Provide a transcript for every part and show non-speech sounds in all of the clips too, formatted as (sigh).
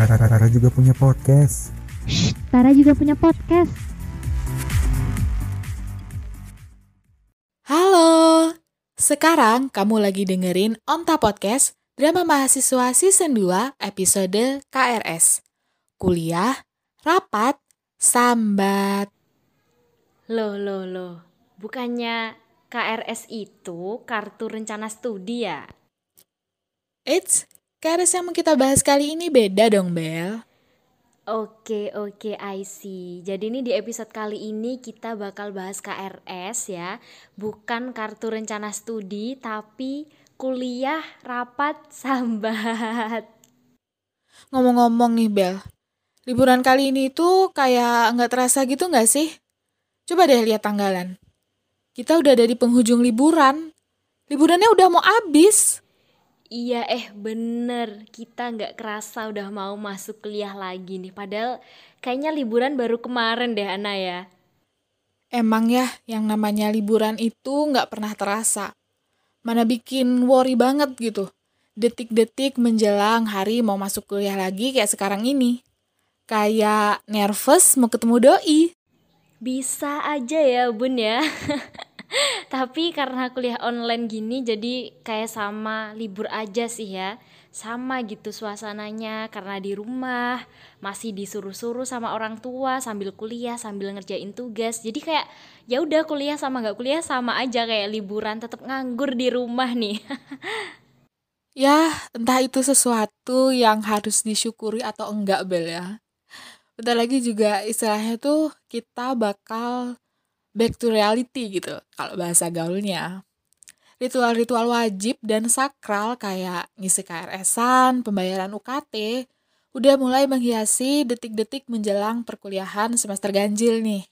Tara juga punya podcast. Tara juga punya podcast. Halo, sekarang kamu lagi dengerin Onta Podcast, drama mahasiswa season 2 episode KRS. Kuliah, rapat, sambat. Loh, loh, loh. Bukannya KRS itu kartu rencana studi ya? Eits, KRS yang mau kita bahas kali ini beda dong, Bel. Oke, oke, I see. Jadi ini di episode kali ini kita bakal bahas KRS ya. Bukan kartu rencana studi, tapi kuliah, rapat, sambat. Ngomong-ngomong nih, Bel. Liburan kali ini tuh kayak nggak terasa gitu nggak sih? Coba deh lihat tanggalan. Kita udah ada di penghujung liburan. Liburannya udah mau habis. Iya eh bener kita nggak kerasa udah mau masuk kuliah lagi nih padahal kayaknya liburan baru kemarin deh Ana ya. Emang ya yang namanya liburan itu nggak pernah terasa. Mana bikin worry banget gitu. Detik-detik menjelang hari mau masuk kuliah lagi kayak sekarang ini. Kayak nervous mau ketemu doi. Bisa aja ya bun ya. (laughs) Tapi karena kuliah online gini jadi kayak sama libur aja sih ya. Sama gitu suasananya karena di rumah masih disuruh-suruh sama orang tua sambil kuliah sambil ngerjain tugas. Jadi kayak ya udah kuliah sama nggak kuliah sama aja kayak liburan tetap nganggur di rumah nih. (laughs) ya, entah itu sesuatu yang harus disyukuri atau enggak Bel ya. Bentar lagi juga istilahnya tuh kita bakal back to reality gitu kalau bahasa gaulnya. Ritual-ritual wajib dan sakral kayak ngisi KRS-an, pembayaran UKT, udah mulai menghiasi detik-detik menjelang perkuliahan semester ganjil nih.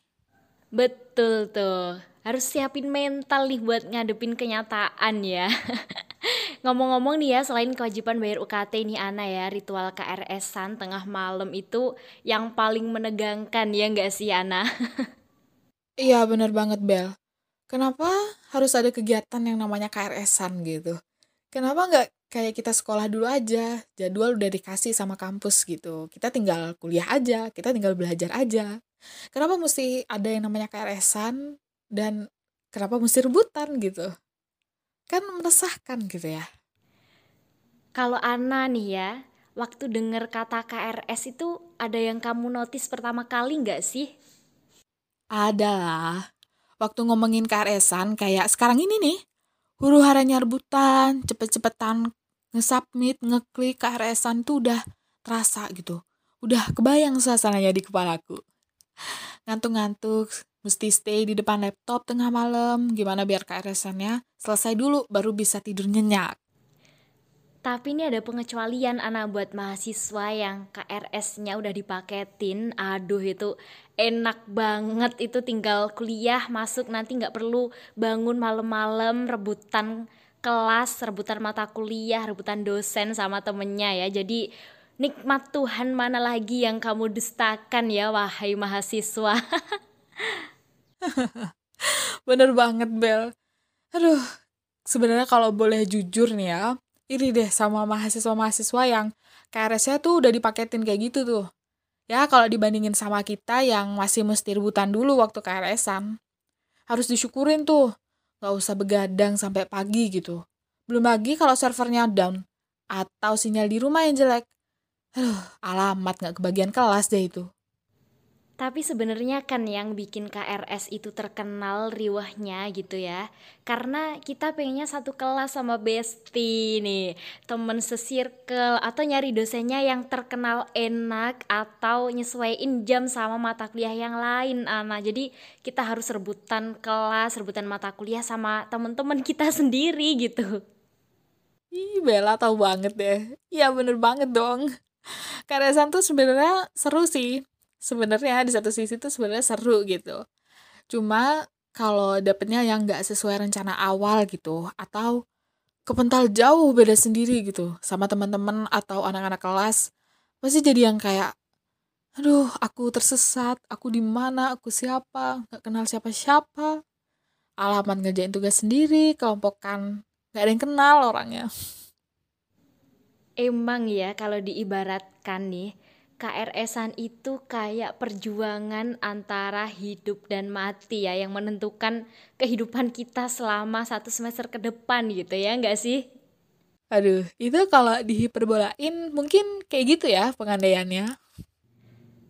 Betul tuh, harus siapin mental nih buat ngadepin kenyataan ya. (laughs) Ngomong-ngomong nih ya, selain kewajiban bayar UKT nih Ana ya, ritual KRS-an tengah malam itu yang paling menegangkan ya nggak sih Ana? (laughs) Iya bener banget Bel. Kenapa harus ada kegiatan yang namanya KRS-an gitu? Kenapa nggak kayak kita sekolah dulu aja, jadwal udah dikasih sama kampus gitu. Kita tinggal kuliah aja, kita tinggal belajar aja. Kenapa mesti ada yang namanya KRS-an dan kenapa mesti rebutan gitu? Kan meresahkan gitu ya. Kalau Ana nih ya, waktu denger kata KRS itu ada yang kamu notice pertama kali nggak sih? Ada lah. Waktu ngomongin KRS-an kayak sekarang ini nih. Huru haranya rebutan, cepet-cepetan nge-submit, ngeklik KRS-an tuh udah terasa gitu. Udah kebayang suasananya di kepalaku. Ngantuk-ngantuk, mesti stay di depan laptop tengah malam. Gimana biar KRS-annya selesai dulu baru bisa tidur nyenyak. Tapi ini ada pengecualian anak buat mahasiswa yang KRS-nya udah dipaketin. Aduh itu enak banget itu tinggal kuliah masuk nanti nggak perlu bangun malam-malam rebutan kelas, rebutan mata kuliah, rebutan dosen sama temennya ya. Jadi nikmat Tuhan mana lagi yang kamu dustakan ya wahai mahasiswa. (laughs) Bener banget Bel. Aduh, sebenarnya kalau boleh jujur nih ya, iri deh sama mahasiswa-mahasiswa yang KRS-nya tuh udah dipaketin kayak gitu tuh. Ya kalau dibandingin sama kita yang masih mesti rebutan dulu waktu KRS-an. Harus disyukurin tuh. Gak usah begadang sampai pagi gitu. Belum lagi kalau servernya down. Atau sinyal di rumah yang jelek. Aduh, alamat gak kebagian kelas deh itu. Tapi sebenarnya kan yang bikin KRS itu terkenal riwahnya gitu ya. Karena kita pengennya satu kelas sama Besti nih. Temen sesirkel atau nyari dosennya yang terkenal enak atau nyesuaiin jam sama mata kuliah yang lain Ana. Jadi kita harus rebutan kelas, rebutan mata kuliah sama temen-temen kita (laughs) sendiri gitu. Ih, Bella tahu banget deh. Iya bener banget dong. KRS-an tuh sebenarnya seru sih sebenarnya di satu sisi tuh sebenarnya seru gitu. Cuma kalau dapetnya yang nggak sesuai rencana awal gitu atau kepental jauh beda sendiri gitu sama teman-teman atau anak-anak kelas pasti jadi yang kayak aduh aku tersesat aku di mana aku siapa nggak kenal siapa-siapa. Alamat ngerjain tugas sendiri kelompokan nggak ada yang kenal orangnya. Emang ya kalau diibaratkan nih, KRS-an itu kayak perjuangan antara hidup dan mati ya yang menentukan kehidupan kita selama satu semester ke depan gitu ya nggak sih? Aduh, itu kalau dihiperbolain mungkin kayak gitu ya pengandaiannya.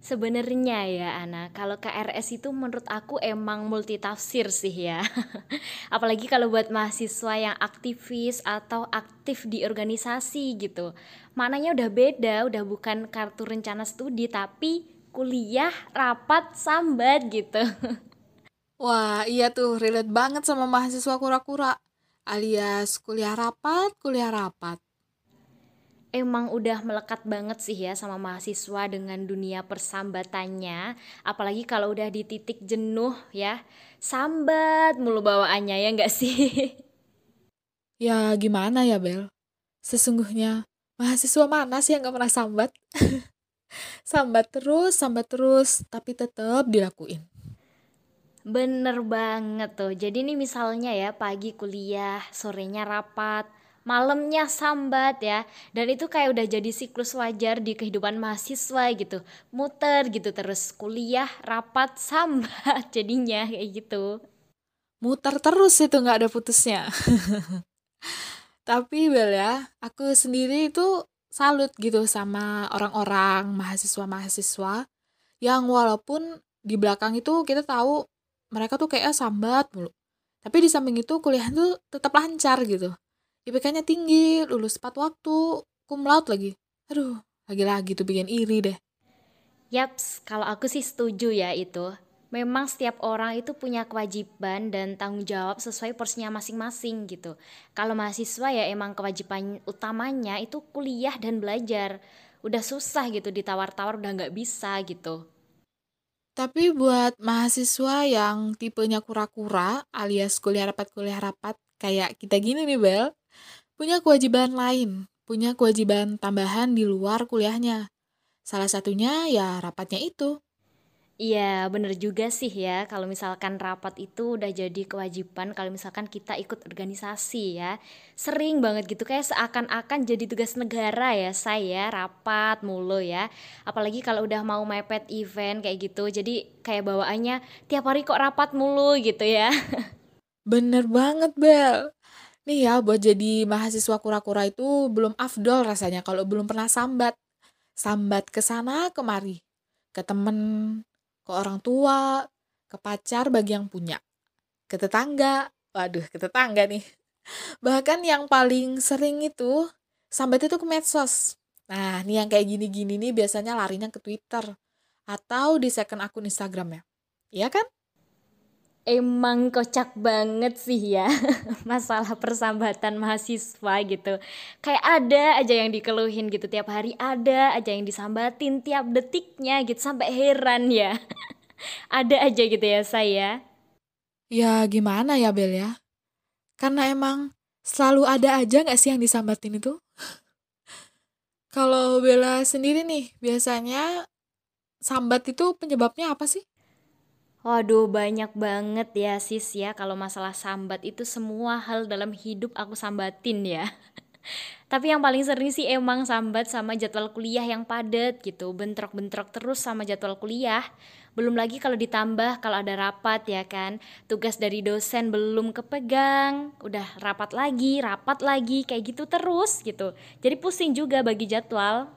Sebenarnya ya Ana, kalau KRS itu menurut aku emang multitafsir sih ya. (laughs) Apalagi kalau buat mahasiswa yang aktivis atau aktif di organisasi gitu. Maknanya udah beda, udah bukan kartu rencana studi tapi kuliah, rapat, sambat gitu. (laughs) Wah, iya tuh relate banget sama mahasiswa kura-kura. Alias kuliah rapat, kuliah rapat emang udah melekat banget sih ya sama mahasiswa dengan dunia persambatannya. Apalagi kalau udah di titik jenuh ya. Sambat mulu bawaannya ya enggak sih? (laughs) Ya gimana ya Bel? Sesungguhnya mahasiswa mana sih yang gak pernah sambat? (laughs) Sambat terus sambat terus tapi tetap dilakuin. Bener banget tuh. Jadi nih misalnya ya pagi kuliah, sorenya rapat, malamnya sambat ya. Dan itu kayak udah jadi siklus wajar di kehidupan mahasiswa gitu. Muter gitu terus kuliah rapat sambat (laughs) jadinya kayak gitu. Muter terus itu nggak ada putusnya. (laughs) Tapi Bel ya aku sendiri itu salut gitu sama orang-orang mahasiswa-mahasiswa yang walaupun di belakang itu kita tahu mereka tuh kayak sambat mulu. Tapi di samping itu kuliah tuh tetap lancar gitu IPK-nya tinggi, lulus tepat waktu, cum laude lagi. Aduh, lagi-lagi tuh bikin iri deh. Yaps, kalau aku sih setuju ya itu. Memang setiap orang itu punya kewajiban dan tanggung jawab sesuai porsinya masing-masing gitu. Kalau mahasiswa ya emang kewajiban utamanya itu kuliah dan belajar. Udah susah gitu ditawar-tawar udah nggak bisa gitu. Tapi buat mahasiswa yang tipenya kura-kura alias kuliah rapat kuliah rapat kayak kita gini nih Bel, punya kewajiban lain, punya kewajiban tambahan di luar kuliahnya. Salah satunya ya rapatnya itu. Iya, bener juga sih ya. Kalau misalkan rapat itu udah jadi kewajiban kalau misalkan kita ikut organisasi ya. Sering banget gitu kayak seakan-akan jadi tugas negara ya saya rapat mulu ya. Apalagi kalau udah mau mepet event kayak gitu. Jadi kayak bawaannya tiap hari kok rapat mulu gitu ya. (laughs) Bener banget Bel. Nih ya, buat jadi mahasiswa kura-kura itu belum afdol rasanya kalau belum pernah sambat. Sambat ke sana kemari. Ke temen, ke orang tua, ke pacar bagi yang punya. Ke tetangga. Waduh, ke tetangga nih. (laughs) Bahkan yang paling sering itu, sambat itu ke medsos. Nah, nih yang kayak gini-gini nih biasanya larinya ke Twitter. Atau di second akun Instagram ya. Iya kan? Emang kocak banget sih ya (laughs) masalah persambatan mahasiswa gitu. Kayak ada aja yang dikeluhin gitu tiap hari ada aja yang disambatin tiap detiknya gitu sampai heran ya. (laughs) Ada aja gitu ya saya ya. Gimana ya Bel ya? Karena emang selalu ada aja gak sih yang disambatin itu? (laughs) Kalau Bella sendiri nih biasanya sambat itu penyebabnya apa sih Waduh banyak banget ya sis ya kalau masalah sambat itu semua hal dalam hidup aku sambatin ya. (laughs) Tapi yang paling sering sih emang sambat sama jadwal kuliah yang padat gitu, bentrok-bentrok terus sama jadwal kuliah. Belum lagi kalau ditambah kalau ada rapat ya kan, tugas dari dosen belum kepegang, udah rapat lagi, rapat lagi, kayak gitu terus gitu. Jadi pusing juga bagi jadwal.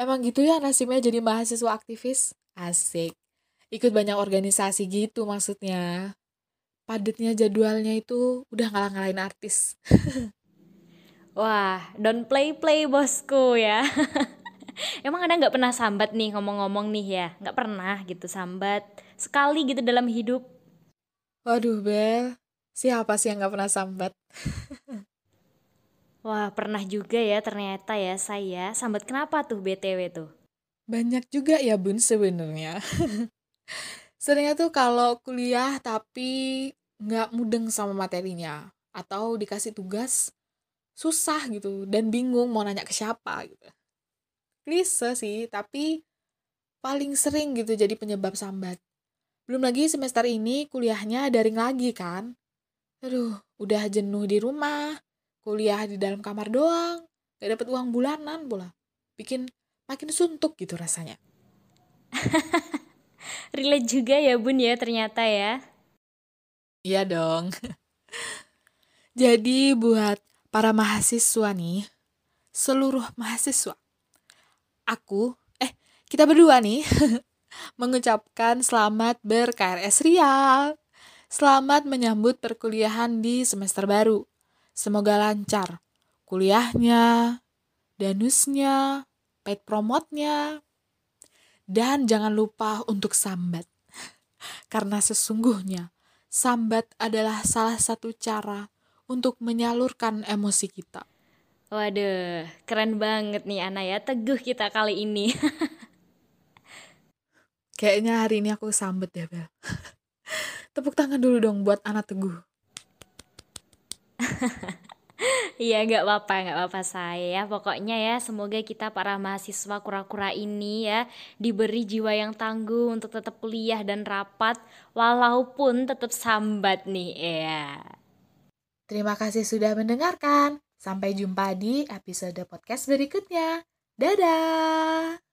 Emang gitu ya nasibnya jadi mahasiswa aktivis? Asik ikut banyak organisasi gitu maksudnya. Padatnya jadwalnya itu udah ngalah-ngalahin artis. (laughs) Wah don't play play bosku ya. (laughs) Emang ada nggak pernah sambat nih ngomong-ngomong nih ya? Nggak pernah gitu sambat. Sekali gitu dalam hidup. Waduh Bel. Siapa sih yang nggak pernah sambat? (laughs) Wah, pernah juga ya ternyata ya saya. Sambat kenapa tuh BTW tuh? Banyak juga ya bun sebenarnya. Seringnya tuh kalau kuliah tapi nggak mudeng sama materinya atau dikasih tugas susah gitu dan bingung mau nanya ke siapa gitu. Klise sih, tapi paling sering gitu jadi penyebab sambat. Belum lagi semester ini kuliahnya daring lagi kan. Aduh, udah jenuh di rumah, kuliah di dalam kamar doang. gak dapat uang bulanan pula bikin makin suntuk gitu rasanya (laughs) relate juga ya bun ya ternyata ya iya dong (laughs) jadi buat para mahasiswa nih seluruh mahasiswa aku eh kita berdua nih (laughs) mengucapkan selamat ber-KRS. Selamat menyambut perkuliahan di semester baru. Semoga lancar kuliahnya, danusnya, paid promotnya, dan jangan lupa untuk sambat. Karena sesungguhnya sambat adalah salah satu cara untuk menyalurkan emosi kita. Waduh, keren banget nih Ana ya, teguh kita kali ini. (laughs) Kayaknya hari ini aku sambet ya, Bel. (laughs) Tepuk tangan dulu dong buat anak teguh. (laughs) Iya nggak apa-apa nggak apa-apa saya pokoknya ya semoga kita para mahasiswa kura-kura ini ya diberi jiwa yang tangguh untuk tetap kuliah dan rapat walaupun tetap sambat nih ya. Terima kasih sudah mendengarkan. Sampai jumpa di episode podcast berikutnya. Dadah.